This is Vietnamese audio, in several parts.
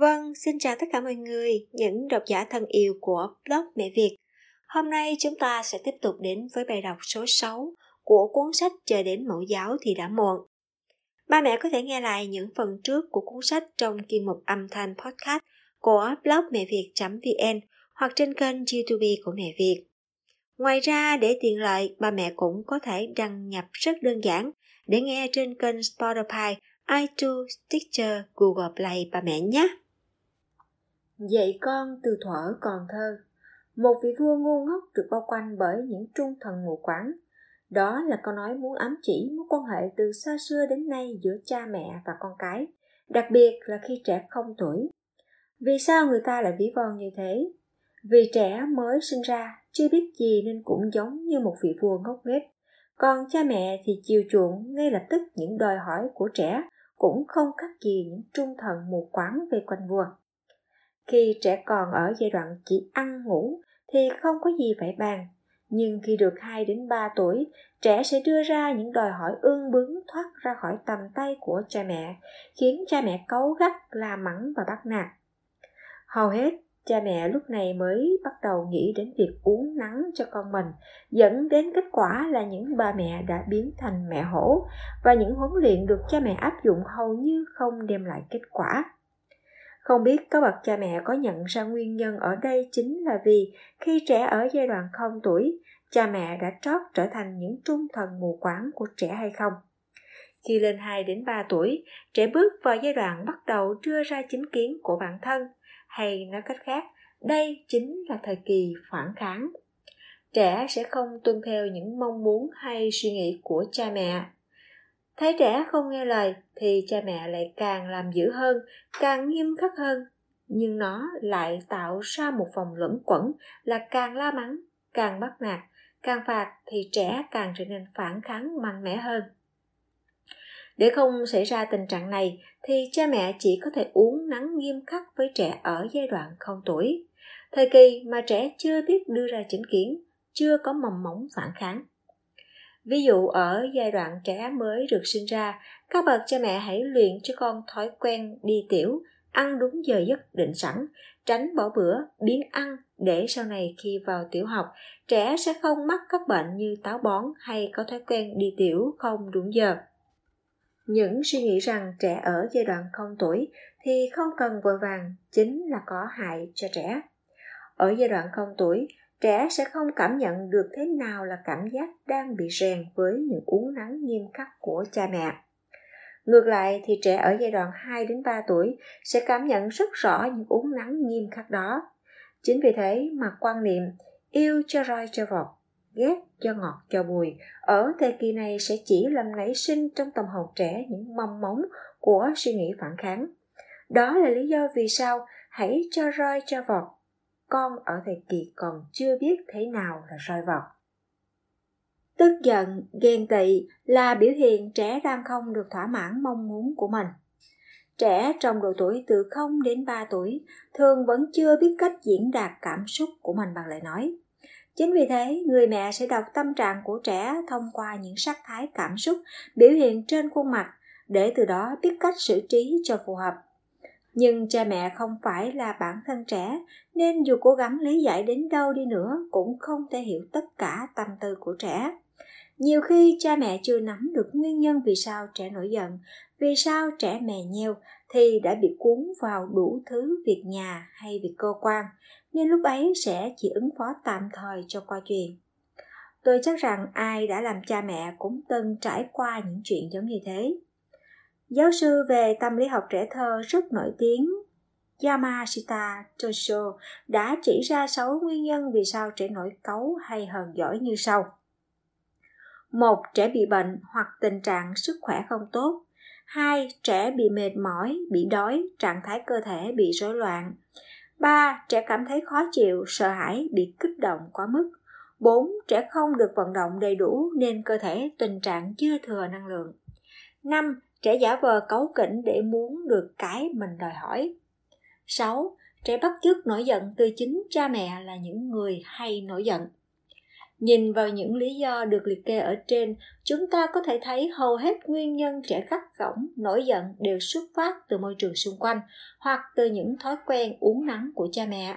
Vâng, xin chào tất cả mọi người, những độc giả thân yêu của blog Mẹ Việt. Hôm nay chúng ta sẽ tiếp tục đến với bài đọc số 6 của cuốn sách Chờ đến mẫu giáo thì đã muộn. Ba mẹ có thể nghe lại những phần trước của cuốn sách trong chuyên mục âm thanh podcast của blog mẹ việt.vn hoặc trên kênh YouTube của Mẹ Việt. Ngoài ra, để tiện lợi, ba mẹ cũng có thể đăng nhập rất đơn giản để nghe trên kênh Spotify, iTunes, Stitcher, Google Play ba mẹ nhé. Dạy con từ thuở còn thơ Một vị vua ngu ngốc được bao quanh bởi những trung thần mù quáng. Đó là câu nói muốn ám chỉ mối quan hệ từ xa xưa đến nay giữa cha mẹ và con cái, đặc biệt là khi trẻ không tuổi. Vì sao người ta lại ví von như thế? Vì trẻ mới sinh ra, chưa biết gì nên cũng giống như một vị vua ngốc nghếch. Còn cha mẹ thì chiều chuộng ngay lập tức những đòi hỏi của trẻ cũng không khác gì những trung thần mù quáng về quanh vua. Khi trẻ còn ở giai đoạn chỉ ăn ngủ thì không có gì phải bàn, nhưng khi được 2 đến 3 tuổi, trẻ sẽ đưa ra những đòi hỏi ương bướng thoát ra khỏi tầm tay của cha mẹ, khiến cha mẹ cấu gắt, la mắng và bắt nạt. Hầu hết, cha mẹ lúc này mới bắt đầu nghĩ đến việc uống nắng cho con mình, dẫn đến kết quả là những bà mẹ đã biến thành mẹ hổ và những huấn luyện được cha mẹ áp dụng hầu như không đem lại kết quả. Không biết các bậc cha mẹ có nhận ra nguyên nhân ở đây chính là vì khi trẻ ở giai đoạn không tuổi, cha mẹ đã trót trở thành những trung thần mù quáng của trẻ hay không? Khi lên 2 đến 3 tuổi, trẻ bước vào giai đoạn bắt đầu đưa ra chính kiến của bản thân, hay nói cách khác, đây chính là thời kỳ phản kháng. Trẻ sẽ không tuân theo những mong muốn hay suy nghĩ của cha mẹ thấy trẻ không nghe lời thì cha mẹ lại càng làm dữ hơn, càng nghiêm khắc hơn. Nhưng nó lại tạo ra một vòng luẩn quẩn là càng la mắng, càng bắt nạt, càng phạt thì trẻ càng trở nên phản kháng mạnh mẽ hơn. Để không xảy ra tình trạng này thì cha mẹ chỉ có thể uống nắng nghiêm khắc với trẻ ở giai đoạn không tuổi. Thời kỳ mà trẻ chưa biết đưa ra chính kiến, chưa có mầm móng phản kháng. Ví dụ ở giai đoạn trẻ mới được sinh ra, các bậc cha mẹ hãy luyện cho con thói quen đi tiểu, ăn đúng giờ giấc định sẵn, tránh bỏ bữa, biến ăn để sau này khi vào tiểu học, trẻ sẽ không mắc các bệnh như táo bón hay có thói quen đi tiểu không đúng giờ. Những suy nghĩ rằng trẻ ở giai đoạn không tuổi thì không cần vội vàng chính là có hại cho trẻ. Ở giai đoạn không tuổi, trẻ sẽ không cảm nhận được thế nào là cảm giác đang bị rèn với những uốn nắng nghiêm khắc của cha mẹ. Ngược lại thì trẻ ở giai đoạn 2 đến 3 tuổi sẽ cảm nhận rất rõ những uốn nắng nghiêm khắc đó. Chính vì thế mà quan niệm yêu cho roi cho vọt, ghét cho ngọt cho bùi ở thời kỳ này sẽ chỉ làm nảy sinh trong tâm hồn trẻ những mầm móng của suy nghĩ phản kháng. Đó là lý do vì sao hãy cho roi cho vọt con ở thời kỳ còn chưa biết thế nào là roi vọt. Tức giận, ghen tị là biểu hiện trẻ đang không được thỏa mãn mong muốn của mình. Trẻ trong độ tuổi từ 0 đến 3 tuổi thường vẫn chưa biết cách diễn đạt cảm xúc của mình bằng lời nói. Chính vì thế, người mẹ sẽ đọc tâm trạng của trẻ thông qua những sắc thái cảm xúc biểu hiện trên khuôn mặt để từ đó biết cách xử trí cho phù hợp nhưng cha mẹ không phải là bản thân trẻ, nên dù cố gắng lý giải đến đâu đi nữa cũng không thể hiểu tất cả tâm tư của trẻ. Nhiều khi cha mẹ chưa nắm được nguyên nhân vì sao trẻ nổi giận, vì sao trẻ mè nheo thì đã bị cuốn vào đủ thứ việc nhà hay việc cơ quan, nên lúc ấy sẽ chỉ ứng phó tạm thời cho qua chuyện. Tôi chắc rằng ai đã làm cha mẹ cũng từng trải qua những chuyện giống như thế. Giáo sư về tâm lý học trẻ thơ rất nổi tiếng Yamashita Tosho đã chỉ ra 6 nguyên nhân vì sao trẻ nổi cáu hay hờn giỏi như sau. một Trẻ bị bệnh hoặc tình trạng sức khỏe không tốt. 2. Trẻ bị mệt mỏi, bị đói, trạng thái cơ thể bị rối loạn. 3. Trẻ cảm thấy khó chịu, sợ hãi, bị kích động quá mức. 4. Trẻ không được vận động đầy đủ nên cơ thể tình trạng chưa thừa năng lượng. 5 trẻ giả vờ cấu kỉnh để muốn được cái mình đòi hỏi. 6. Trẻ bắt chước nổi giận từ chính cha mẹ là những người hay nổi giận. Nhìn vào những lý do được liệt kê ở trên, chúng ta có thể thấy hầu hết nguyên nhân trẻ gắt gỏng, nổi giận đều xuất phát từ môi trường xung quanh hoặc từ những thói quen uống nắng của cha mẹ.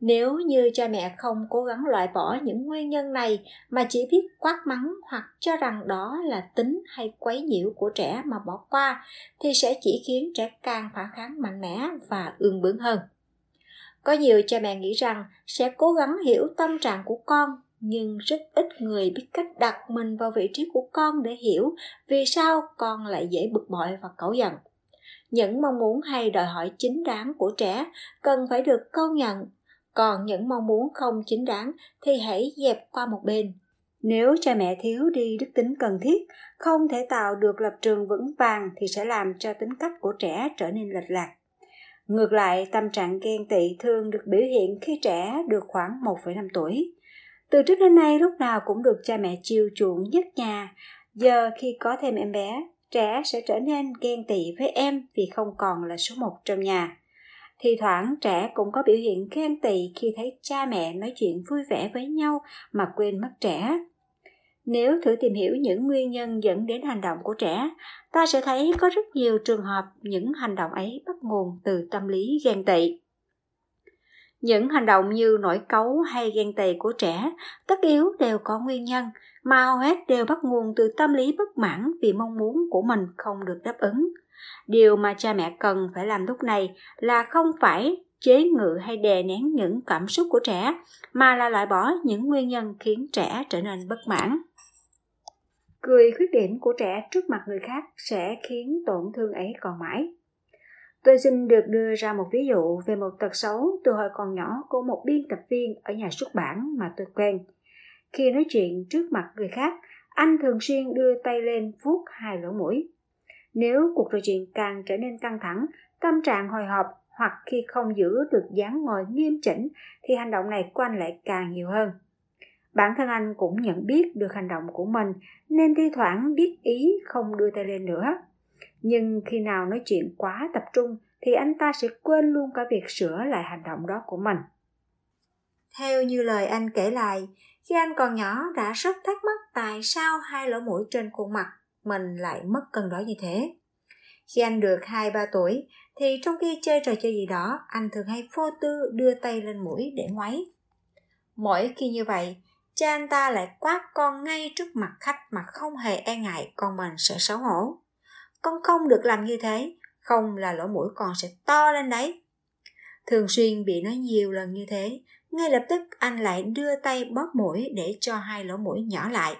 Nếu như cha mẹ không cố gắng loại bỏ những nguyên nhân này mà chỉ biết quát mắng hoặc cho rằng đó là tính hay quấy nhiễu của trẻ mà bỏ qua, thì sẽ chỉ khiến trẻ càng phản kháng mạnh mẽ và ương bướng hơn. Có nhiều cha mẹ nghĩ rằng sẽ cố gắng hiểu tâm trạng của con, nhưng rất ít người biết cách đặt mình vào vị trí của con để hiểu vì sao con lại dễ bực bội và cáu giận những mong muốn hay đòi hỏi chính đáng của trẻ cần phải được công nhận còn những mong muốn không chính đáng thì hãy dẹp qua một bên. Nếu cha mẹ thiếu đi đức tính cần thiết không thể tạo được lập trường vững vàng thì sẽ làm cho tính cách của trẻ trở nên lệch lạc. Ngược lại tâm trạng ghen tị thường được biểu hiện khi trẻ được khoảng 1,5 tuổi. Từ trước đến nay lúc nào cũng được cha mẹ chiều chuộng nhất nhà. Giờ khi có thêm em bé trẻ sẽ trở nên ghen tị với em vì không còn là số một trong nhà thì thoảng, trẻ cũng có biểu hiện ghen tị khi thấy cha mẹ nói chuyện vui vẻ với nhau mà quên mất trẻ. Nếu thử tìm hiểu những nguyên nhân dẫn đến hành động của trẻ, ta sẽ thấy có rất nhiều trường hợp những hành động ấy bắt nguồn từ tâm lý ghen tị. Những hành động như nổi cấu hay ghen tị của trẻ tất yếu đều có nguyên nhân mà hầu hết đều bắt nguồn từ tâm lý bất mãn vì mong muốn của mình không được đáp ứng. Điều mà cha mẹ cần phải làm lúc này là không phải chế ngự hay đè nén những cảm xúc của trẻ, mà là loại bỏ những nguyên nhân khiến trẻ trở nên bất mãn. Cười khuyết điểm của trẻ trước mặt người khác sẽ khiến tổn thương ấy còn mãi. Tôi xin được đưa ra một ví dụ về một tật xấu từ hồi còn nhỏ của một biên tập viên ở nhà xuất bản mà tôi quen. Khi nói chuyện trước mặt người khác, anh thường xuyên đưa tay lên vuốt hai lỗ mũi. Nếu cuộc trò chuyện càng trở nên căng thẳng, tâm trạng hồi hộp hoặc khi không giữ được dáng ngồi nghiêm chỉnh thì hành động này của anh lại càng nhiều hơn. Bản thân anh cũng nhận biết được hành động của mình nên thi thoảng biết ý không đưa tay lên nữa nhưng khi nào nói chuyện quá tập trung thì anh ta sẽ quên luôn cả việc sửa lại hành động đó của mình theo như lời anh kể lại khi anh còn nhỏ đã rất thắc mắc tại sao hai lỗ mũi trên khuôn mặt mình lại mất cân đối như thế. Khi anh được 2-3 tuổi, thì trong khi chơi trò chơi gì đó, anh thường hay vô tư đưa tay lên mũi để ngoáy. Mỗi khi như vậy cha anh ta lại quát con ngay trước mặt khách mà không hề e ngại con mình sẽ xấu hổ. Con không được làm như thế, không là lỗ mũi con sẽ to lên đấy. Thường xuyên bị nói nhiều lần như thế ngay lập tức anh lại đưa tay bóp mũi để cho hai lỗ mũi nhỏ lại.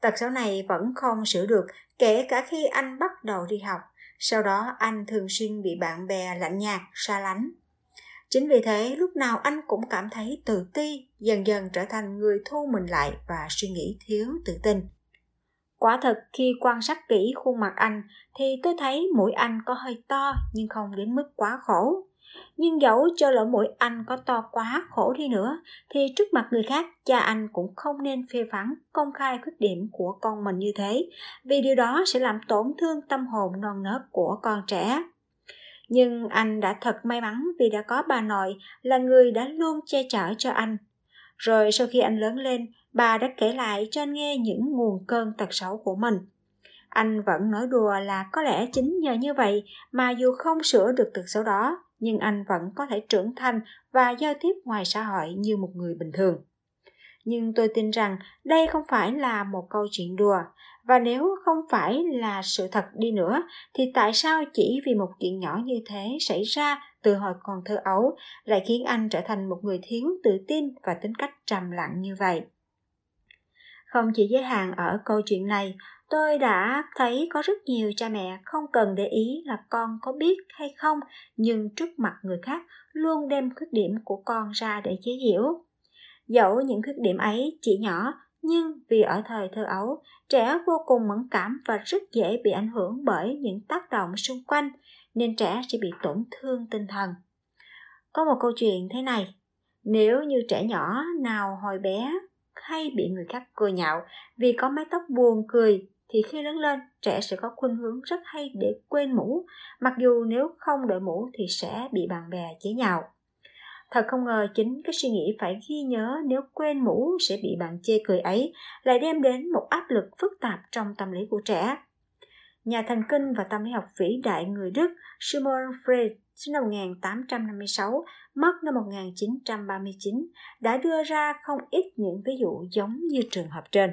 Tật xấu này vẫn không sửa được, kể cả khi anh bắt đầu đi học. Sau đó, anh thường xuyên bị bạn bè lạnh nhạt, xa lánh. Chính vì thế, lúc nào anh cũng cảm thấy tự ti, dần dần trở thành người thu mình lại và suy nghĩ thiếu tự tin. Quả thật, khi quan sát kỹ khuôn mặt anh, thì tôi thấy mũi anh có hơi to nhưng không đến mức quá khổ. Nhưng dẫu cho lỗ mũi anh có to quá khổ đi nữa thì trước mặt người khác cha anh cũng không nên phê phán công khai khuyết điểm của con mình như thế vì điều đó sẽ làm tổn thương tâm hồn non nớt của con trẻ. Nhưng anh đã thật may mắn vì đã có bà nội là người đã luôn che chở cho anh. Rồi sau khi anh lớn lên, bà đã kể lại cho anh nghe những nguồn cơn tật xấu của mình. Anh vẫn nói đùa là có lẽ chính nhờ như vậy mà dù không sửa được tật xấu đó, nhưng anh vẫn có thể trưởng thành và giao tiếp ngoài xã hội như một người bình thường. Nhưng tôi tin rằng đây không phải là một câu chuyện đùa, và nếu không phải là sự thật đi nữa, thì tại sao chỉ vì một chuyện nhỏ như thế xảy ra từ hồi còn thơ ấu lại khiến anh trở thành một người thiếu tự tin và tính cách trầm lặng như vậy? Không chỉ giới hạn ở câu chuyện này, tôi đã thấy có rất nhiều cha mẹ không cần để ý là con có biết hay không, nhưng trước mặt người khác luôn đem khuyết điểm của con ra để chế giễu. Dẫu những khuyết điểm ấy chỉ nhỏ, nhưng vì ở thời thơ ấu, trẻ vô cùng mẫn cảm và rất dễ bị ảnh hưởng bởi những tác động xung quanh, nên trẻ sẽ bị tổn thương tinh thần. Có một câu chuyện thế này, nếu như trẻ nhỏ nào hồi bé hay bị người khác cười nhạo. Vì có mái tóc buồn cười, thì khi lớn lên, trẻ sẽ có khuynh hướng rất hay để quên mũ. Mặc dù nếu không đội mũ thì sẽ bị bạn bè chế nhạo. Thật không ngờ chính cái suy nghĩ phải ghi nhớ nếu quên mũ sẽ bị bạn chê cười ấy lại đem đến một áp lực phức tạp trong tâm lý của trẻ. Nhà thần kinh và tâm lý học vĩ đại người Đức Simon Freud sinh năm 1856, mất năm 1939, đã đưa ra không ít những ví dụ giống như trường hợp trên.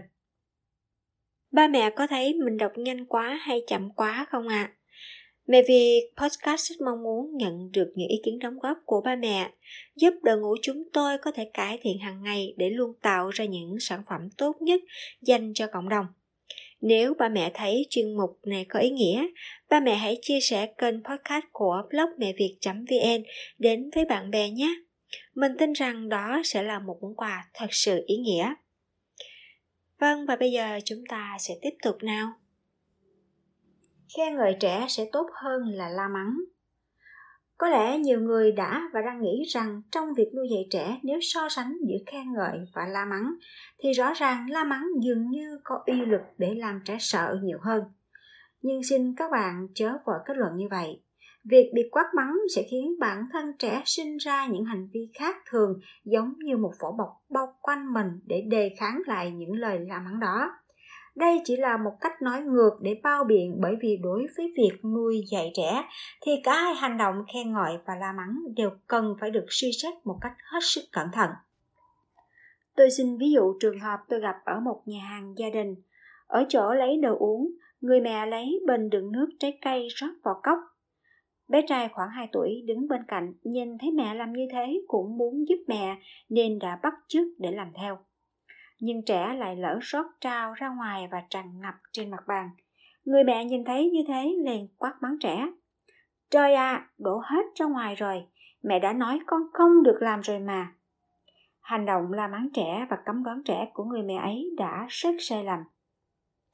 Ba mẹ có thấy mình đọc nhanh quá hay chậm quá không ạ? À? Mẹ Việt Podcast rất mong muốn nhận được những ý kiến đóng góp của ba mẹ, giúp đội ngũ chúng tôi có thể cải thiện hàng ngày để luôn tạo ra những sản phẩm tốt nhất dành cho cộng đồng. Nếu ba mẹ thấy chuyên mục này có ý nghĩa, ba mẹ hãy chia sẻ kênh podcast của blog mẹ việt.vn đến với bạn bè nhé. Mình tin rằng đó sẽ là một món quà thật sự ý nghĩa. Vâng và bây giờ chúng ta sẽ tiếp tục nào. Khen ngợi trẻ sẽ tốt hơn là la mắng. Có lẽ nhiều người đã và đang nghĩ rằng trong việc nuôi dạy trẻ nếu so sánh giữa khen ngợi và la mắng, thì rõ ràng la mắng dường như có uy lực để làm trẻ sợ nhiều hơn. Nhưng xin các bạn chớ vội kết luận như vậy. Việc bị quát mắng sẽ khiến bản thân trẻ sinh ra những hành vi khác thường, giống như một vỏ bọc bao quanh mình để đề kháng lại những lời la mắng đó. Đây chỉ là một cách nói ngược để bao biện bởi vì đối với việc nuôi dạy trẻ thì cả hai hành động khen ngợi và la mắng đều cần phải được suy xét một cách hết sức cẩn thận. Tôi xin ví dụ trường hợp tôi gặp ở một nhà hàng gia đình. Ở chỗ lấy đồ uống, người mẹ lấy bình đựng nước trái cây rót vào cốc. Bé trai khoảng 2 tuổi đứng bên cạnh, nhìn thấy mẹ làm như thế cũng muốn giúp mẹ nên đã bắt chước để làm theo nhưng trẻ lại lỡ sót trao ra ngoài và tràn ngập trên mặt bàn. Người mẹ nhìn thấy như thế liền quát mắng trẻ. Trời à, đổ hết ra ngoài rồi, mẹ đã nói con không được làm rồi mà. Hành động la mắng trẻ và cấm đoán trẻ của người mẹ ấy đã rất sai lầm.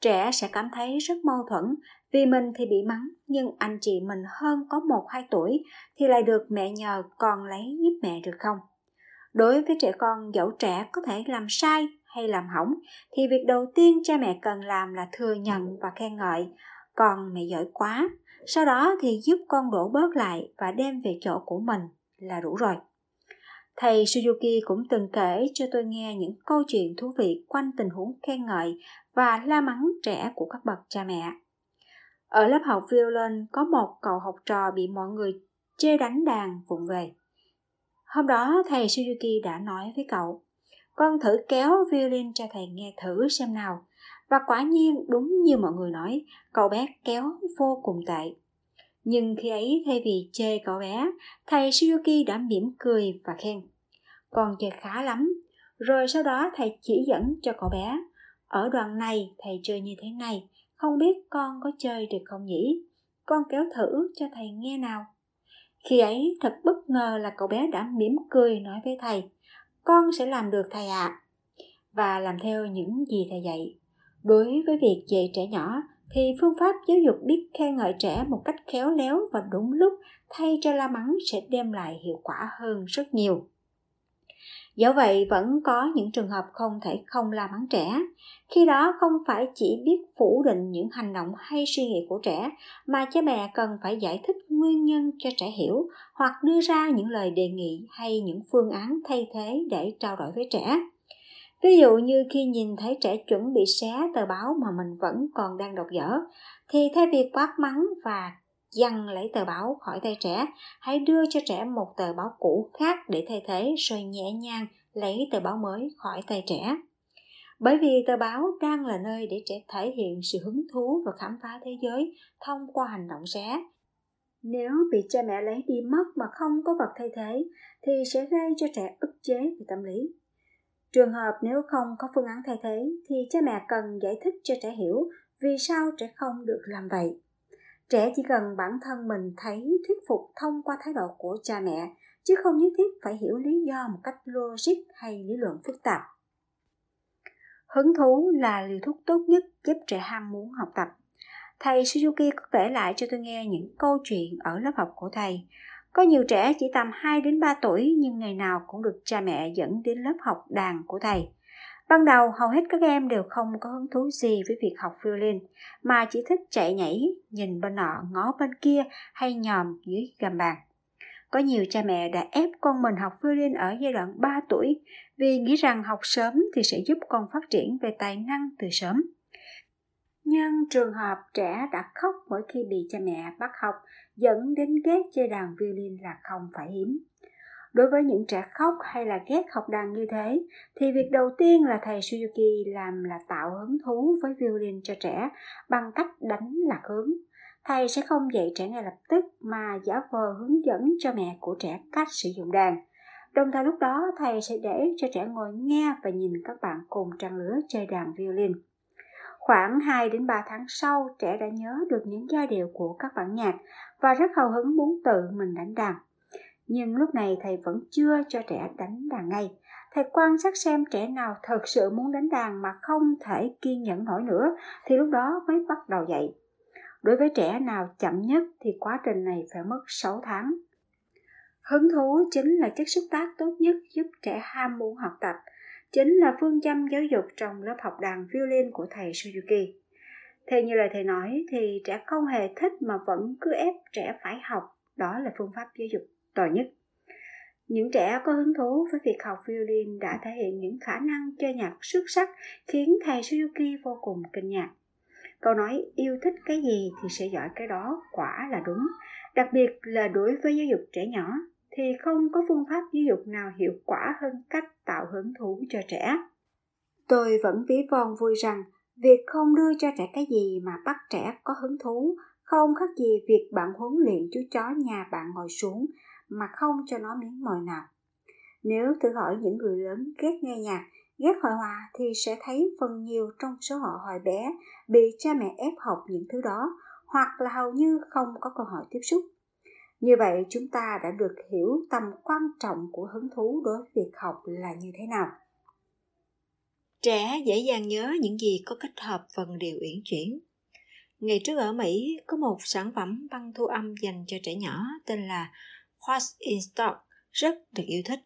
Trẻ sẽ cảm thấy rất mâu thuẫn vì mình thì bị mắng nhưng anh chị mình hơn có một hai tuổi thì lại được mẹ nhờ con lấy giúp mẹ được không? Đối với trẻ con dẫu trẻ có thể làm sai hay làm hỏng, thì việc đầu tiên cha mẹ cần làm là thừa nhận và khen ngợi. Con mẹ giỏi quá, sau đó thì giúp con đổ bớt lại và đem về chỗ của mình là đủ rồi. Thầy suzuki cũng từng kể cho tôi nghe những câu chuyện thú vị quanh tình huống khen ngợi và la mắng trẻ của các bậc cha mẹ. Ở lớp học violin có một cậu học trò bị mọi người chê đánh đàn vụng về. Hôm đó thầy suzuki đã nói với cậu con thử kéo violin cho thầy nghe thử xem nào. Và quả nhiên đúng như mọi người nói, cậu bé kéo vô cùng tệ. Nhưng khi ấy thay vì chê cậu bé, thầy Suzuki đã mỉm cười và khen. Con chơi khá lắm. Rồi sau đó thầy chỉ dẫn cho cậu bé. Ở đoạn này thầy chơi như thế này, không biết con có chơi được không nhỉ? Con kéo thử cho thầy nghe nào. Khi ấy thật bất ngờ là cậu bé đã mỉm cười nói với thầy con sẽ làm được thầy ạ à. và làm theo những gì thầy dạy đối với việc dạy trẻ nhỏ, thì phương pháp giáo dục biết khen ngợi trẻ một cách khéo léo và đúng lúc, thay cho la mắng sẽ đem lại hiệu quả hơn rất nhiều dẫu vậy vẫn có những trường hợp không thể không la mắng trẻ. Khi đó không phải chỉ biết phủ định những hành động hay suy nghĩ của trẻ, mà cha mẹ cần phải giải thích nguyên nhân cho trẻ hiểu hoặc đưa ra những lời đề nghị hay những phương án thay thế để trao đổi với trẻ. Ví dụ như khi nhìn thấy trẻ chuẩn bị xé tờ báo mà mình vẫn còn đang đọc dở, thì thay vì quát mắng và giăng lấy tờ báo khỏi tay trẻ. Hãy đưa cho trẻ một tờ báo cũ khác để thay thế rồi nhẹ nhàng lấy tờ báo mới khỏi tay trẻ. Bởi vì tờ báo đang là nơi để trẻ thể hiện sự hứng thú và khám phá thế giới thông qua hành động xé nếu bị cha mẹ lấy đi mất mà không có vật thay thế, thì sẽ gây cho trẻ ức chế về tâm lý. Trường hợp nếu không có phương án thay thế, thì cha mẹ cần giải thích cho trẻ hiểu vì sao trẻ không được làm vậy trẻ chỉ cần bản thân mình thấy thuyết phục thông qua thái độ của cha mẹ, chứ không nhất thiết phải hiểu lý do một cách logic hay lý luận phức tạp. Hứng thú là liều thuốc tốt nhất giúp trẻ ham muốn học tập. Thầy suzuki có kể lại cho tôi nghe những câu chuyện ở lớp học của thầy. Có nhiều trẻ chỉ tầm 2 đến 3 tuổi nhưng ngày nào cũng được cha mẹ dẫn đến lớp học đàn của thầy. Ban đầu hầu hết các em đều không có hứng thú gì với việc học violin mà chỉ thích chạy nhảy, nhìn bên nọ ngó bên kia hay nhòm dưới gầm bàn. Có nhiều cha mẹ đã ép con mình học violin ở giai đoạn 3 tuổi vì nghĩ rằng học sớm thì sẽ giúp con phát triển về tài năng từ sớm. Nhưng trường hợp trẻ đã khóc mỗi khi bị cha mẹ bắt học dẫn đến ghét chơi đàn violin là không phải hiếm. Đối với những trẻ khóc hay là ghét học đàn như thế, thì việc đầu tiên là thầy Suzuki làm là tạo hứng thú với violin cho trẻ bằng cách đánh lạc hướng. Thầy sẽ không dạy trẻ ngay lập tức mà giả vờ hướng dẫn cho mẹ của trẻ cách sử dụng đàn. Đồng thời lúc đó thầy sẽ để cho trẻ ngồi nghe và nhìn các bạn cùng trang lứa chơi đàn violin. Khoảng 2 đến 3 tháng sau, trẻ đã nhớ được những giai điệu của các bản nhạc và rất hào hứng muốn tự mình đánh đàn. Nhưng lúc này thầy vẫn chưa cho trẻ đánh đàn ngay. Thầy quan sát xem trẻ nào thật sự muốn đánh đàn mà không thể kiên nhẫn nổi nữa thì lúc đó mới bắt đầu dạy. Đối với trẻ nào chậm nhất thì quá trình này phải mất 6 tháng. Hứng thú chính là chất xúc tác tốt nhất giúp trẻ ham muốn học tập, chính là phương châm giáo dục trong lớp học đàn violin của thầy Suzuki. Theo như lời thầy nói thì trẻ không hề thích mà vẫn cứ ép trẻ phải học, đó là phương pháp giáo dục to nhất. Những trẻ có hứng thú với việc học violin đã thể hiện những khả năng chơi nhạc xuất sắc, khiến thầy Suzuki vô cùng kinh ngạc. Câu nói yêu thích cái gì thì sẽ giỏi cái đó quả là đúng. Đặc biệt là đối với giáo dục trẻ nhỏ, thì không có phương pháp giáo dục nào hiệu quả hơn cách tạo hứng thú cho trẻ. Tôi vẫn ví von vui rằng, việc không đưa cho trẻ cái gì mà bắt trẻ có hứng thú, không khác gì việc bạn huấn luyện chú chó nhà bạn ngồi xuống mà không cho nó miếng mồi nào. Nếu thử hỏi những người lớn ghét nghe nhạc, ghét hội họa thì sẽ thấy phần nhiều trong số họ hồi bé bị cha mẹ ép học những thứ đó hoặc là hầu như không có cơ hội tiếp xúc. Như vậy chúng ta đã được hiểu tầm quan trọng của hứng thú đối với việc học là như thế nào. Trẻ dễ dàng nhớ những gì có kết hợp phần điều uyển chuyển. Ngày trước ở Mỹ có một sản phẩm băng thu âm dành cho trẻ nhỏ tên là What's in Stock rất được yêu thích.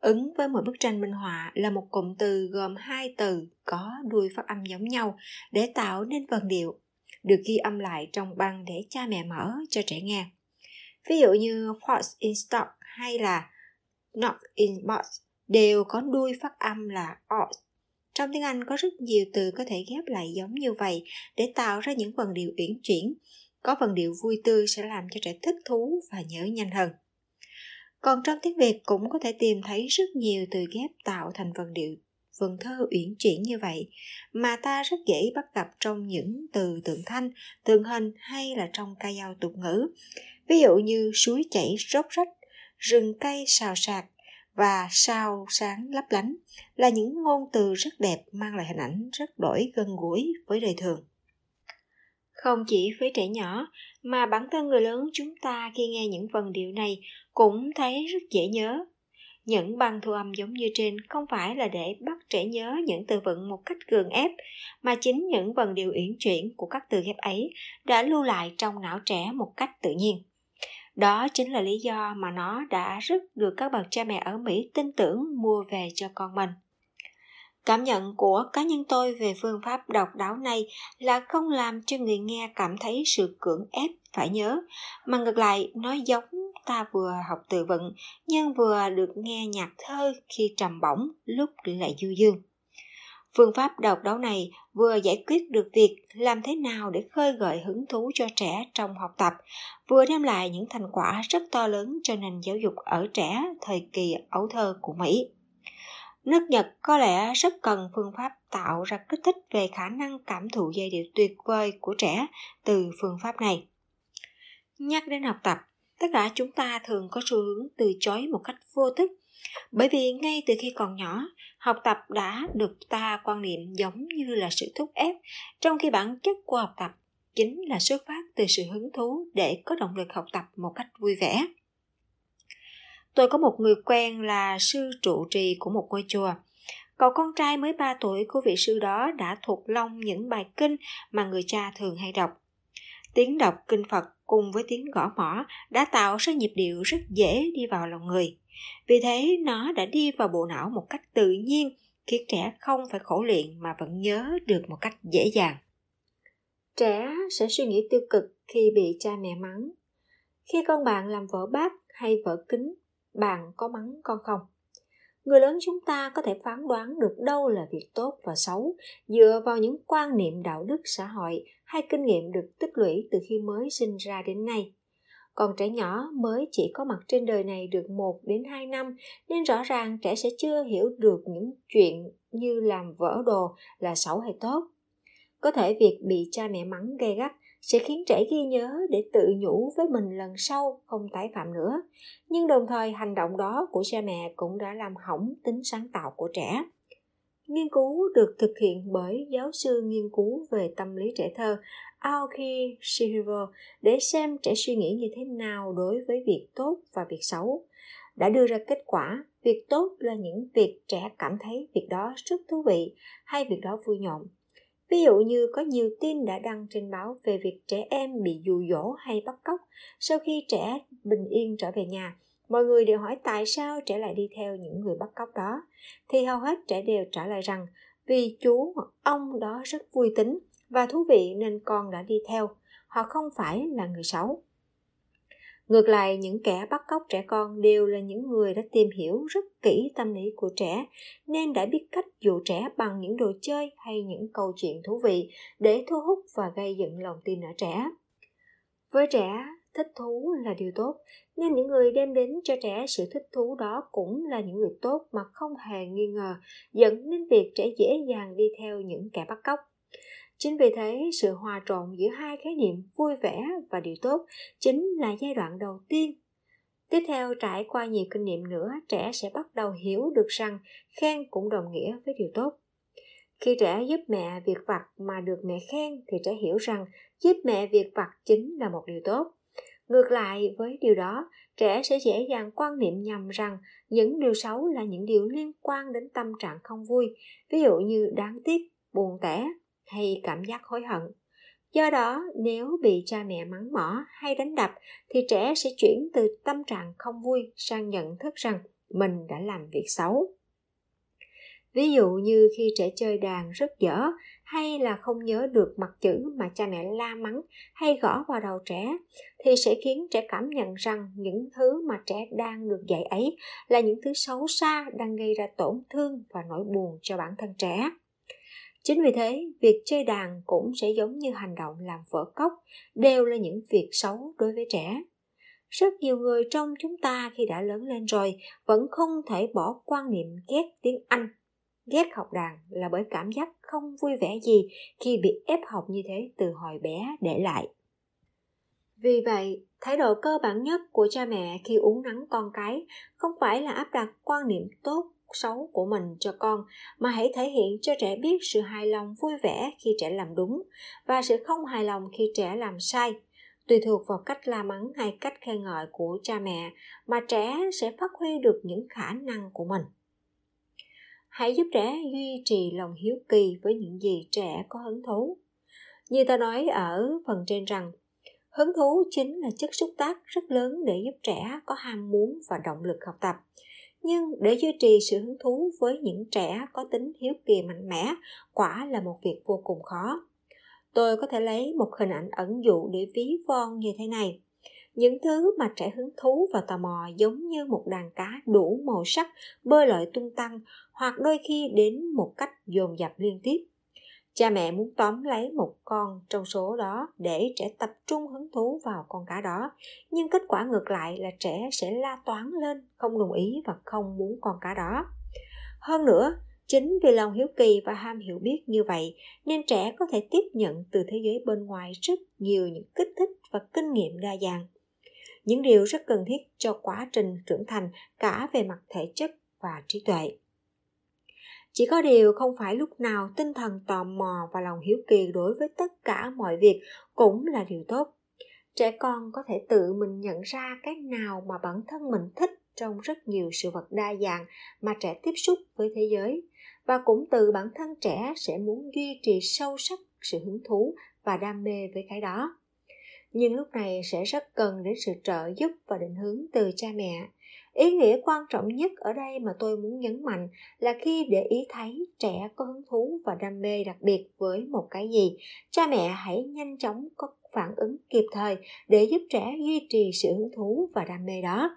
Ứng với mỗi bức tranh minh họa là một cụm từ gồm hai từ có đuôi phát âm giống nhau để tạo nên vần điệu, được ghi âm lại trong băng để cha mẹ mở cho trẻ nghe. Ví dụ như What's in Stock hay là Not in Box đều có đuôi phát âm là ought. Trong tiếng Anh có rất nhiều từ có thể ghép lại giống như vậy để tạo ra những vần điệu uyển chuyển có phần điệu vui tươi sẽ làm cho trẻ thích thú và nhớ nhanh hơn. Còn trong tiếng Việt cũng có thể tìm thấy rất nhiều từ ghép tạo thành vần điệu vần thơ uyển chuyển như vậy mà ta rất dễ bắt gặp trong những từ tượng thanh, tượng hình hay là trong ca dao tục ngữ. Ví dụ như suối chảy róc rách, rừng cây xào sạc và sao sáng lấp lánh là những ngôn từ rất đẹp mang lại hình ảnh rất đổi gần gũi với đời thường. Không chỉ với trẻ nhỏ, mà bản thân người lớn chúng ta khi nghe những vần điệu này cũng thấy rất dễ nhớ. Những băng thu âm giống như trên không phải là để bắt trẻ nhớ những từ vựng một cách cường ép, mà chính những vần điệu uyển chuyển của các từ ghép ấy đã lưu lại trong não trẻ một cách tự nhiên. Đó chính là lý do mà nó đã rất được các bậc cha mẹ ở Mỹ tin tưởng mua về cho con mình. Cảm nhận của cá nhân tôi về phương pháp độc đáo này là không làm cho người nghe cảm thấy sự cưỡng ép phải nhớ, mà ngược lại nó giống ta vừa học từ vựng nhưng vừa được nghe nhạc thơ khi trầm bổng lúc lại du dương. Phương pháp độc đáo này vừa giải quyết được việc làm thế nào để khơi gợi hứng thú cho trẻ trong học tập, vừa đem lại những thành quả rất to lớn cho nền giáo dục ở trẻ thời kỳ ấu thơ của Mỹ. Nước Nhật có lẽ rất cần phương pháp tạo ra kích thích về khả năng cảm thụ giai điệu tuyệt vời của trẻ từ phương pháp này. Nhắc đến học tập, tất cả chúng ta thường có xu hướng từ chối một cách vô thức bởi vì ngay từ khi còn nhỏ học tập đã được ta quan niệm giống như là sự thúc ép trong khi bản chất của học tập chính là xuất phát từ sự hứng thú để có động lực học tập một cách vui vẻ Tôi có một người quen là sư trụ trì của một ngôi chùa. Cậu con trai mới 3 tuổi của vị sư đó đã thuộc lòng những bài kinh mà người cha thường hay đọc. Tiếng đọc kinh Phật cùng với tiếng gõ mỏ đã tạo ra nhịp điệu rất dễ đi vào lòng người. Vì thế nó đã đi vào bộ não một cách tự nhiên, khiến trẻ không phải khổ luyện mà vẫn nhớ được một cách dễ dàng. Trẻ sẽ suy nghĩ tiêu cực khi bị cha mẹ mắng khi con bạn làm vỡ bát hay vỡ kính bạn có mắng con không người lớn chúng ta có thể phán đoán được đâu là việc tốt và xấu, dựa vào những quan niệm đạo đức xã hội hay kinh nghiệm được tích lũy từ khi mới sinh ra đến nay còn trẻ nhỏ mới chỉ có mặt trên đời này được 1 đến 2 năm, nên rõ ràng trẻ sẽ chưa hiểu được những chuyện như làm vỡ đồ là xấu hay tốt. Có thể việc bị cha mẹ mắng gay gắt sẽ khiến trẻ ghi nhớ để tự nhủ với mình lần sau không tái phạm nữa. Nhưng đồng thời hành động đó của cha mẹ cũng đã làm hỏng tính sáng tạo của trẻ. Nghiên cứu được thực hiện bởi giáo sư nghiên cứu về tâm lý trẻ thơ Aoki Shihiro để xem trẻ suy nghĩ như thế nào đối với việc tốt và việc xấu. Đã đưa ra kết quả, việc tốt là những việc trẻ cảm thấy việc đó rất thú vị hay việc đó vui nhộn. Ví dụ như có nhiều tin đã đăng trên báo về việc trẻ em bị dụ dỗ hay bắt cóc sau khi trẻ bình yên trở về nhà. Mọi người đều hỏi tại sao trẻ lại đi theo những người bắt cóc đó. Thì hầu hết trẻ đều trả lời rằng, vì chú hoặc ông đó rất vui tính và thú vị nên con đã đi theo. Họ không phải là người xấu. Ngược lại, những kẻ bắt cóc trẻ con đều là những người đã tìm hiểu rất kỹ tâm lý của trẻ, nên đã biết cách dụ trẻ bằng những đồ chơi hay những câu chuyện thú vị để thu hút và gây dựng lòng tin ở trẻ. Với trẻ, thích thú là điều tốt, nên những người đem đến cho trẻ sự thích thú đó cũng là những người tốt mà không hề nghi ngờ, dẫn đến việc trẻ dễ dàng đi theo những kẻ bắt cóc. Chính vì thế, sự hòa trộn giữa hai khái niệm vui vẻ và điều tốt chính là giai đoạn đầu tiên. Tiếp theo, trải qua nhiều kinh nghiệm nữa, trẻ sẽ bắt đầu hiểu được rằng khen cũng đồng nghĩa với điều tốt. Khi trẻ giúp mẹ việc vặt mà được mẹ khen thì trẻ hiểu rằng giúp mẹ việc vặt chính là một điều tốt. Ngược lại với điều đó, trẻ sẽ dễ dàng quan niệm nhầm rằng những điều xấu là những điều liên quan đến tâm trạng không vui, ví dụ như đáng tiếc, buồn tẻ, hay cảm giác hối hận. Do đó, nếu bị cha mẹ mắng mỏ hay đánh đập thì trẻ sẽ chuyển từ tâm trạng không vui sang nhận thức rằng mình đã làm việc xấu. Ví dụ như khi trẻ chơi đàn rất dở hay là không nhớ được mặt chữ mà cha mẹ la mắng hay gõ vào đầu trẻ thì sẽ khiến trẻ cảm nhận rằng những thứ mà trẻ đang được dạy ấy là những thứ xấu xa đang gây ra tổn thương và nỗi buồn cho bản thân trẻ. Chính vì thế, việc chơi đàn cũng sẽ giống như hành động làm vỡ cốc, đều là những việc xấu đối với trẻ. Rất nhiều người trong chúng ta khi đã lớn lên rồi vẫn không thể bỏ quan niệm ghét tiếng Anh. Ghét học đàn là bởi cảm giác không vui vẻ gì khi bị ép học như thế từ hồi bé để lại. Vì vậy, thái độ cơ bản nhất của cha mẹ khi uống nắng con cái không phải là áp đặt quan niệm tốt xấu của mình cho con, mà hãy thể hiện cho trẻ biết sự hài lòng vui vẻ khi trẻ làm đúng và sự không hài lòng khi trẻ làm sai. Tùy thuộc vào cách la mắng hay cách khen ngợi của cha mẹ mà trẻ sẽ phát huy được những khả năng của mình. Hãy giúp trẻ duy trì lòng hiếu kỳ với những gì trẻ có hứng thú. Như ta nói ở phần trên rằng, hứng thú chính là chất xúc tác rất lớn để giúp trẻ có ham muốn và động lực học tập nhưng để duy trì sự hứng thú với những trẻ có tính hiếu kỳ mạnh mẽ quả là một việc vô cùng khó. Tôi có thể lấy một hình ảnh ẩn dụ để ví von như thế này. Những thứ mà trẻ hứng thú và tò mò giống như một đàn cá đủ màu sắc bơi lội tung tăng hoặc đôi khi đến một cách dồn dập liên tiếp cha mẹ muốn tóm lấy một con trong số đó để trẻ tập trung hứng thú vào con cá đó. Nhưng kết quả ngược lại là trẻ sẽ la toán lên, không đồng ý và không muốn con cá đó. Hơn nữa, chính vì lòng hiếu kỳ và ham hiểu biết như vậy, nên trẻ có thể tiếp nhận từ thế giới bên ngoài rất nhiều những kích thích và kinh nghiệm đa dạng. Những điều rất cần thiết cho quá trình trưởng thành cả về mặt thể chất và trí tuệ chỉ có điều không phải lúc nào tinh thần tò mò và lòng hiếu kỳ đối với tất cả mọi việc cũng là điều tốt. Trẻ con có thể tự mình nhận ra cái nào mà bản thân mình thích trong rất nhiều sự vật đa dạng mà trẻ tiếp xúc với thế giới. Và cũng từ bản thân trẻ sẽ muốn duy trì sâu sắc sự hứng thú và đam mê với cái đó. Nhưng lúc này sẽ rất cần đến sự trợ giúp và định hướng từ cha mẹ ý nghĩa quan trọng nhất ở đây mà tôi muốn nhấn mạnh là khi để ý thấy trẻ có hứng thú và đam mê đặc biệt với một cái gì cha mẹ hãy nhanh chóng có phản ứng kịp thời để giúp trẻ duy trì sự hứng thú và đam mê đó.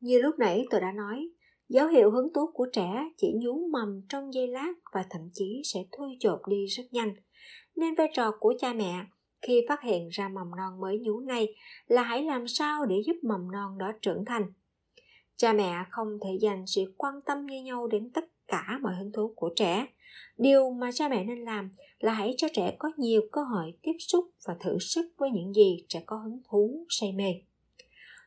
Như lúc nãy tôi đã nói, dấu hiệu hứng thú của trẻ chỉ nhú mầm trong giây lát và thậm chí sẽ thui chột đi rất nhanh. Nên vai trò của cha mẹ khi phát hiện ra mầm non mới nhú này là hãy làm sao để giúp mầm non đó trưởng thành. Cha mẹ không thể dành sự quan tâm như nhau đến tất cả mọi hứng thú của trẻ. Điều mà cha mẹ nên làm là hãy cho trẻ có nhiều cơ hội tiếp xúc và thử sức với những gì trẻ có hứng thú, say mê.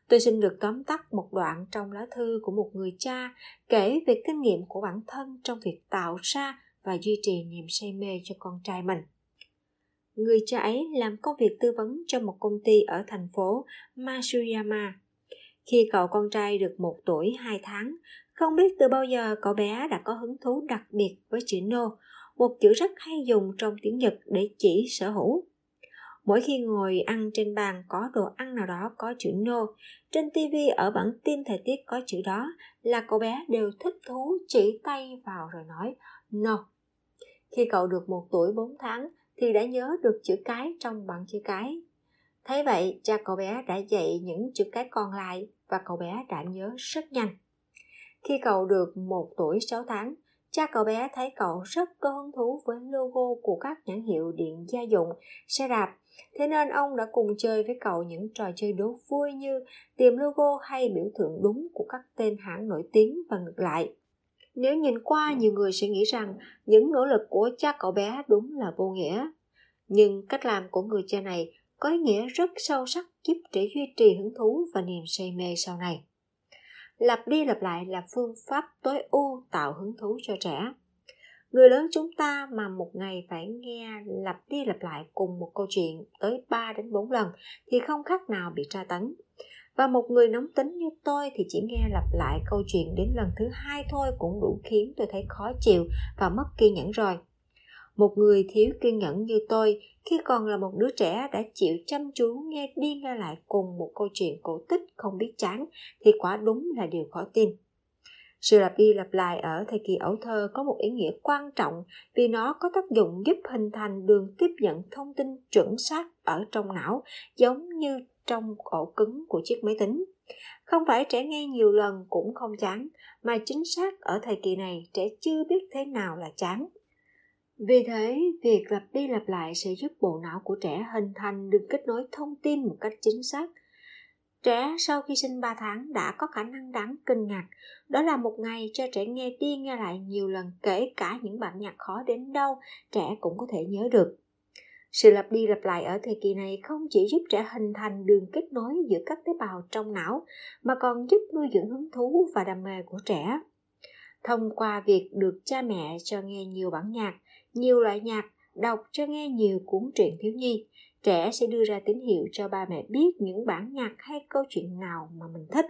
Tôi xin được tóm tắt một đoạn trong lá thư của một người cha kể về kinh nghiệm của bản thân trong việc tạo ra và duy trì niềm say mê cho con trai mình. Người cha ấy làm công việc tư vấn cho một công ty ở thành phố Matsuyama. Khi cậu con trai được một tuổi hai tháng, không biết từ bao giờ cậu bé đã có hứng thú đặc biệt với chữ no, một chữ rất hay dùng trong tiếng Nhật để chỉ sở hữu. Mỗi khi ngồi ăn trên bàn có đồ ăn nào đó có chữ no, trên TV ở bản tin thời tiết có chữ đó là cậu bé đều thích thú chỉ tay vào rồi nói no. Khi cậu được một tuổi 4 tháng thì đã nhớ được chữ cái trong bảng chữ cái. Thấy vậy, cha cậu bé đã dạy những chữ cái còn lại và cậu bé đã nhớ rất nhanh. Khi cậu được một tuổi 6 tháng, cha cậu bé thấy cậu rất có hứng thú với logo của các nhãn hiệu điện gia dụng, xe đạp. Thế nên ông đã cùng chơi với cậu những trò chơi đố vui như tìm logo hay biểu tượng đúng của các tên hãng nổi tiếng và ngược lại. Nếu nhìn qua, nhiều người sẽ nghĩ rằng những nỗ lực của cha cậu bé đúng là vô nghĩa. Nhưng cách làm của người cha này có ý nghĩa rất sâu sắc giúp trẻ duy trì hứng thú và niềm say mê sau này. Lặp đi lặp lại là phương pháp tối ưu tạo hứng thú cho trẻ. Người lớn chúng ta mà một ngày phải nghe lặp đi lặp lại cùng một câu chuyện tới 3 đến 4 lần thì không khác nào bị tra tấn. Và một người nóng tính như tôi thì chỉ nghe lặp lại câu chuyện đến lần thứ hai thôi cũng đủ khiến tôi thấy khó chịu và mất kiên nhẫn rồi. Một người thiếu kiên nhẫn như tôi khi còn là một đứa trẻ đã chịu chăm chú nghe đi nghe lại cùng một câu chuyện cổ tích không biết chán thì quả đúng là điều khó tin. Sự lặp đi lặp lại ở thời kỳ ấu thơ có một ý nghĩa quan trọng vì nó có tác dụng giúp hình thành đường tiếp nhận thông tin chuẩn xác ở trong não giống như trong ổ cứng của chiếc máy tính. Không phải trẻ nghe nhiều lần cũng không chán, mà chính xác ở thời kỳ này trẻ chưa biết thế nào là chán. Vì thế, việc lặp đi lặp lại sẽ giúp bộ não của trẻ hình thành được kết nối thông tin một cách chính xác. Trẻ sau khi sinh 3 tháng đã có khả năng đáng kinh ngạc. Đó là một ngày cho trẻ nghe đi nghe lại nhiều lần kể cả những bản nhạc khó đến đâu, trẻ cũng có thể nhớ được. Sự lặp đi lặp lại ở thời kỳ này không chỉ giúp trẻ hình thành đường kết nối giữa các tế bào trong não, mà còn giúp nuôi dưỡng hứng thú và đam mê của trẻ. Thông qua việc được cha mẹ cho nghe nhiều bản nhạc, nhiều loại nhạc, đọc cho nghe nhiều cuốn truyện thiếu nhi, trẻ sẽ đưa ra tín hiệu cho ba mẹ biết những bản nhạc hay câu chuyện nào mà mình thích.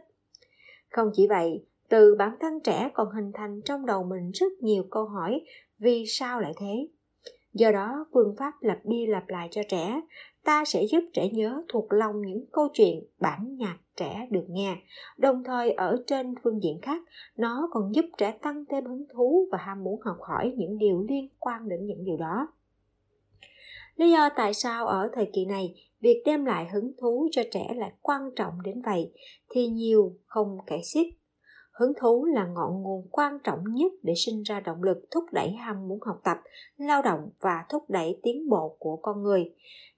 Không chỉ vậy, từ bản thân trẻ còn hình thành trong đầu mình rất nhiều câu hỏi vì sao lại thế do đó, phương pháp lặp đi lặp lại cho trẻ, ta sẽ giúp trẻ nhớ thuộc lòng những câu chuyện bản nhạc trẻ được nghe. Đồng thời, ở trên phương diện khác, nó còn giúp trẻ tăng thêm hứng thú và ham muốn học hỏi những điều liên quan đến những điều đó. Lý do tại sao ở thời kỳ này, việc đem lại hứng thú cho trẻ lại quan trọng đến vậy thì nhiều không kể xiết hứng thú là ngọn nguồn quan trọng nhất để sinh ra động lực thúc đẩy ham muốn học tập lao động và thúc đẩy tiến bộ của con người.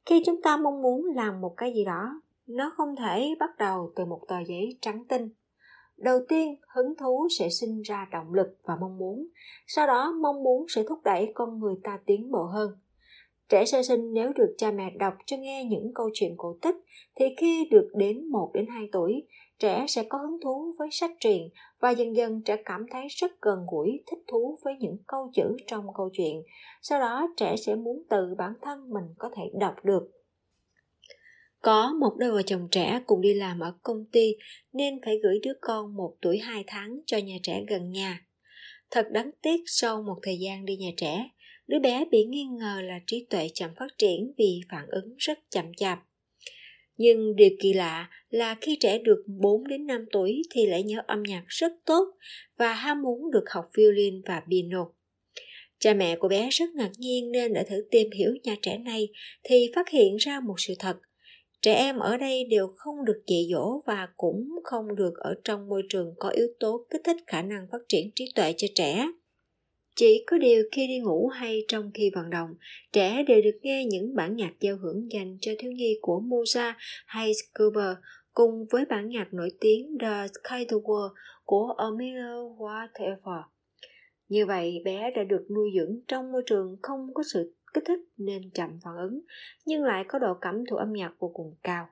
Khi chúng ta mong muốn làm một cái gì đó nó không thể bắt đầu từ một tờ giấy trắng tinh. Đầu tiên hứng thú sẽ sinh ra động lực và mong muốn. Sau đó mong muốn sẽ thúc đẩy con người ta tiến bộ hơn. Trẻ sơ sinh nếu được cha mẹ đọc cho nghe những câu chuyện cổ tích thì khi được đến 1 đến 2 tuổi, trẻ sẽ có hứng thú với sách truyện và dần dần trẻ cảm thấy rất gần gũi, thích thú với những câu chữ trong câu chuyện. Sau đó trẻ sẽ muốn tự bản thân mình có thể đọc được. Có một đôi vợ chồng trẻ cùng đi làm ở công ty nên phải gửi đứa con một tuổi hai tháng cho nhà trẻ gần nhà. Thật đáng tiếc sau một thời gian đi nhà trẻ, đứa bé bị nghi ngờ là trí tuệ chậm phát triển vì phản ứng rất chậm chạp. Nhưng điều kỳ lạ là khi trẻ được 4 đến 5 tuổi thì lại nhớ âm nhạc rất tốt và ham muốn được học violin và piano. Cha mẹ của bé rất ngạc nhiên nên đã thử tìm hiểu nhà trẻ này thì phát hiện ra một sự thật. Trẻ em ở đây đều không được dạy dỗ và cũng không được ở trong môi trường có yếu tố kích thích khả năng phát triển trí tuệ cho trẻ. Chỉ có điều khi đi ngủ hay trong khi vận động, trẻ đều được nghe những bản nhạc giao hưởng dành cho thiếu nhi của Mozart hay Schubert cùng với bản nhạc nổi tiếng The Sky the World của Emilio Whatever. Như vậy, bé đã được nuôi dưỡng trong môi trường không có sự kích thích nên chậm phản ứng, nhưng lại có độ cảm thụ âm nhạc vô cùng cao.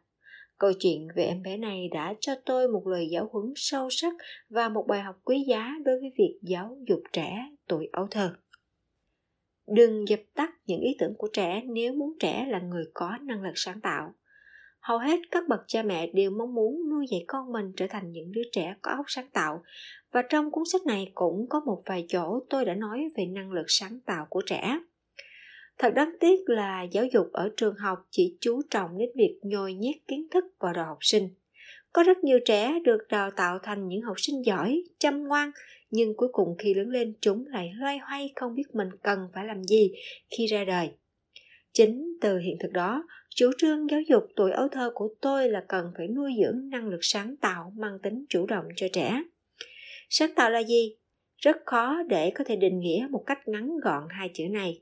Câu chuyện về em bé này đã cho tôi một lời giáo huấn sâu sắc và một bài học quý giá đối với việc giáo dục trẻ tuổi ấu thơ. Đừng dập tắt những ý tưởng của trẻ nếu muốn trẻ là người có năng lực sáng tạo. Hầu hết các bậc cha mẹ đều mong muốn nuôi dạy con mình trở thành những đứa trẻ có óc sáng tạo và trong cuốn sách này cũng có một vài chỗ tôi đã nói về năng lực sáng tạo của trẻ. Thật đáng tiếc là giáo dục ở trường học chỉ chú trọng đến việc nhồi nhét kiến thức vào đầu học sinh. Có rất nhiều trẻ được đào tạo thành những học sinh giỏi, chăm ngoan, nhưng cuối cùng khi lớn lên chúng lại loay hoay không biết mình cần phải làm gì khi ra đời. Chính từ hiện thực đó, chủ trương giáo dục tuổi ấu thơ của tôi là cần phải nuôi dưỡng năng lực sáng tạo mang tính chủ động cho trẻ. Sáng tạo là gì? Rất khó để có thể định nghĩa một cách ngắn gọn hai chữ này.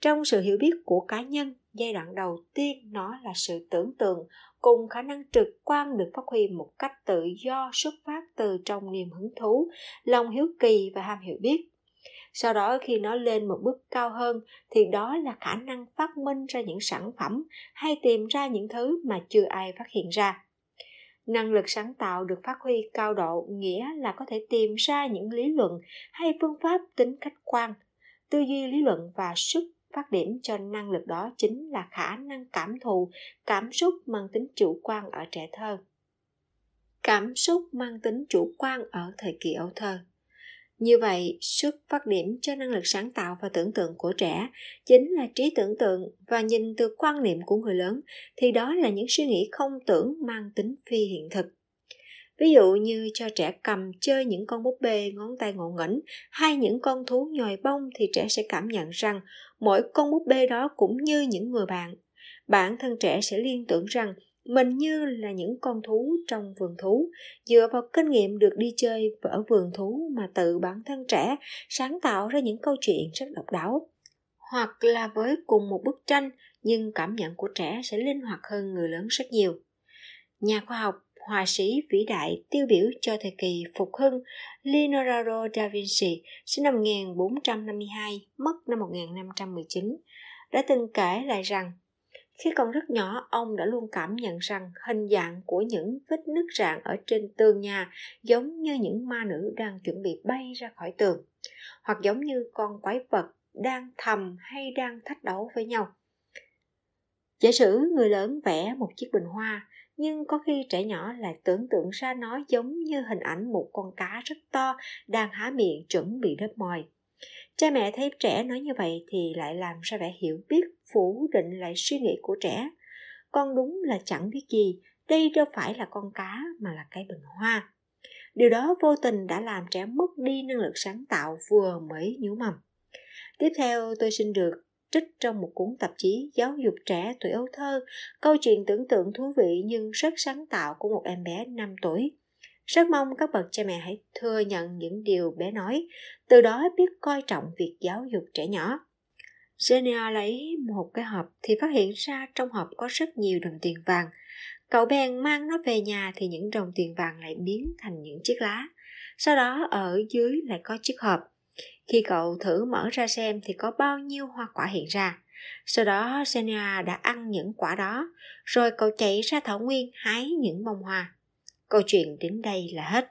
Trong sự hiểu biết của cá nhân, giai đoạn đầu tiên nó là sự tưởng tượng cùng khả năng trực quan được phát huy một cách tự do xuất phát từ trong niềm hứng thú, lòng hiếu kỳ và ham hiểu biết. Sau đó khi nó lên một bước cao hơn thì đó là khả năng phát minh ra những sản phẩm hay tìm ra những thứ mà chưa ai phát hiện ra. Năng lực sáng tạo được phát huy cao độ nghĩa là có thể tìm ra những lý luận hay phương pháp tính khách quan, tư duy lý luận và sức phát điểm cho năng lực đó chính là khả năng cảm thụ cảm xúc mang tính chủ quan ở trẻ thơ. Cảm xúc mang tính chủ quan ở thời kỳ ấu thơ. Như vậy, sức phát điểm cho năng lực sáng tạo và tưởng tượng của trẻ chính là trí tưởng tượng và nhìn từ quan niệm của người lớn, thì đó là những suy nghĩ không tưởng mang tính phi hiện thực. Ví dụ như cho trẻ cầm chơi những con búp bê ngón tay ngộ nghĩnh hay những con thú nhồi bông thì trẻ sẽ cảm nhận rằng mỗi con búp bê đó cũng như những người bạn. Bản thân trẻ sẽ liên tưởng rằng mình như là những con thú trong vườn thú, dựa vào kinh nghiệm được đi chơi ở vườn thú mà tự bản thân trẻ sáng tạo ra những câu chuyện rất độc đáo. Hoặc là với cùng một bức tranh, nhưng cảm nhận của trẻ sẽ linh hoạt hơn người lớn rất nhiều. Nhà khoa học họa sĩ vĩ đại tiêu biểu cho thời kỳ phục hưng Leonardo da Vinci sinh năm 1452, mất năm 1519, đã từng kể lại rằng khi còn rất nhỏ, ông đã luôn cảm nhận rằng hình dạng của những vết nứt rạn ở trên tường nhà giống như những ma nữ đang chuẩn bị bay ra khỏi tường, hoặc giống như con quái vật đang thầm hay đang thách đấu với nhau. Giả sử người lớn vẽ một chiếc bình hoa, nhưng có khi trẻ nhỏ lại tưởng tượng ra nó giống như hình ảnh một con cá rất to đang há miệng chuẩn bị đớp mồi. Cha mẹ thấy trẻ nói như vậy thì lại làm ra vẻ hiểu biết phủ định lại suy nghĩ của trẻ. Con đúng là chẳng biết gì, đây đâu phải là con cá mà là cái bình hoa. Điều đó vô tình đã làm trẻ mất đi năng lực sáng tạo vừa mới nhú mầm. Tiếp theo tôi xin được trích trong một cuốn tạp chí giáo dục trẻ tuổi ấu thơ, câu chuyện tưởng tượng thú vị nhưng rất sáng tạo của một em bé 5 tuổi. Rất mong các bậc cha mẹ hãy thừa nhận những điều bé nói, từ đó biết coi trọng việc giáo dục trẻ nhỏ. Genia lấy một cái hộp thì phát hiện ra trong hộp có rất nhiều đồng tiền vàng. Cậu bèn mang nó về nhà thì những đồng tiền vàng lại biến thành những chiếc lá. Sau đó ở dưới lại có chiếc hộp. Khi cậu thử mở ra xem thì có bao nhiêu hoa quả hiện ra. Sau đó Senia đã ăn những quả đó, rồi cậu chạy ra thảo nguyên hái những bông hoa. Câu chuyện đến đây là hết.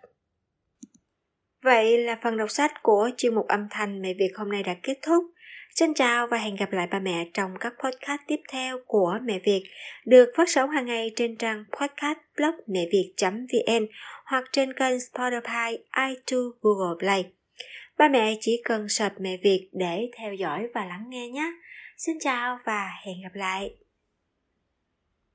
Vậy là phần đọc sách của chuyên mục âm thanh mẹ Việt hôm nay đã kết thúc. Xin chào và hẹn gặp lại ba mẹ trong các podcast tiếp theo của Mẹ Việt, được phát sóng hàng ngày trên trang podcast blog mẹ việt.vn hoặc trên kênh Spotify, iTunes, Google Play. Ba mẹ chỉ cần search mẹ Việt để theo dõi và lắng nghe nhé. Xin chào và hẹn gặp lại.